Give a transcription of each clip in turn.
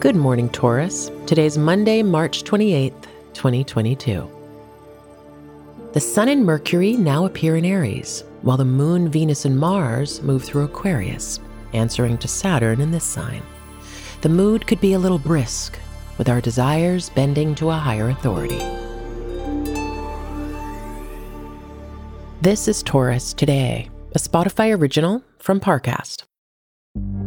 Good morning, Taurus. Today's Monday, March 28th, 2022. The Sun and Mercury now appear in Aries, while the Moon, Venus, and Mars move through Aquarius, answering to Saturn in this sign. The mood could be a little brisk, with our desires bending to a higher authority. This is Taurus Today, a Spotify original from Parcast.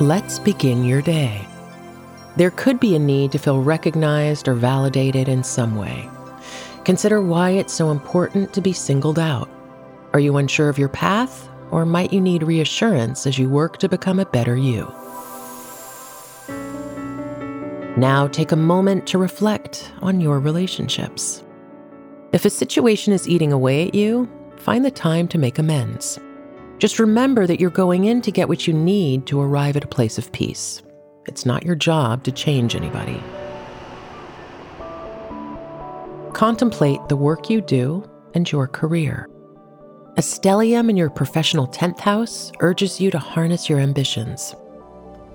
Let's begin your day. There could be a need to feel recognized or validated in some way. Consider why it's so important to be singled out. Are you unsure of your path, or might you need reassurance as you work to become a better you? Now take a moment to reflect on your relationships. If a situation is eating away at you, find the time to make amends. Just remember that you're going in to get what you need to arrive at a place of peace. It's not your job to change anybody. Contemplate the work you do and your career. A stellium in your professional 10th house urges you to harness your ambitions.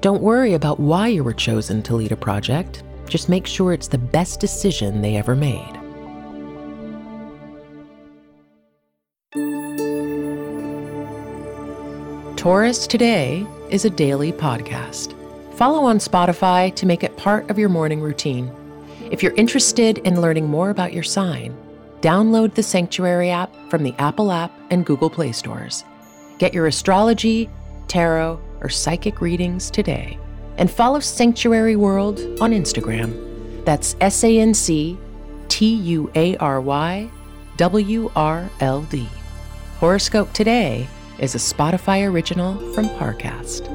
Don't worry about why you were chosen to lead a project, just make sure it's the best decision they ever made. Taurus Today is a daily podcast. Follow on Spotify to make it part of your morning routine. If you're interested in learning more about your sign, download the Sanctuary app from the Apple app and Google Play stores. Get your astrology, tarot, or psychic readings today. And follow Sanctuary World on Instagram. That's S A N C T U A R Y W R L D. Horoscope Today is a Spotify original from Parcast.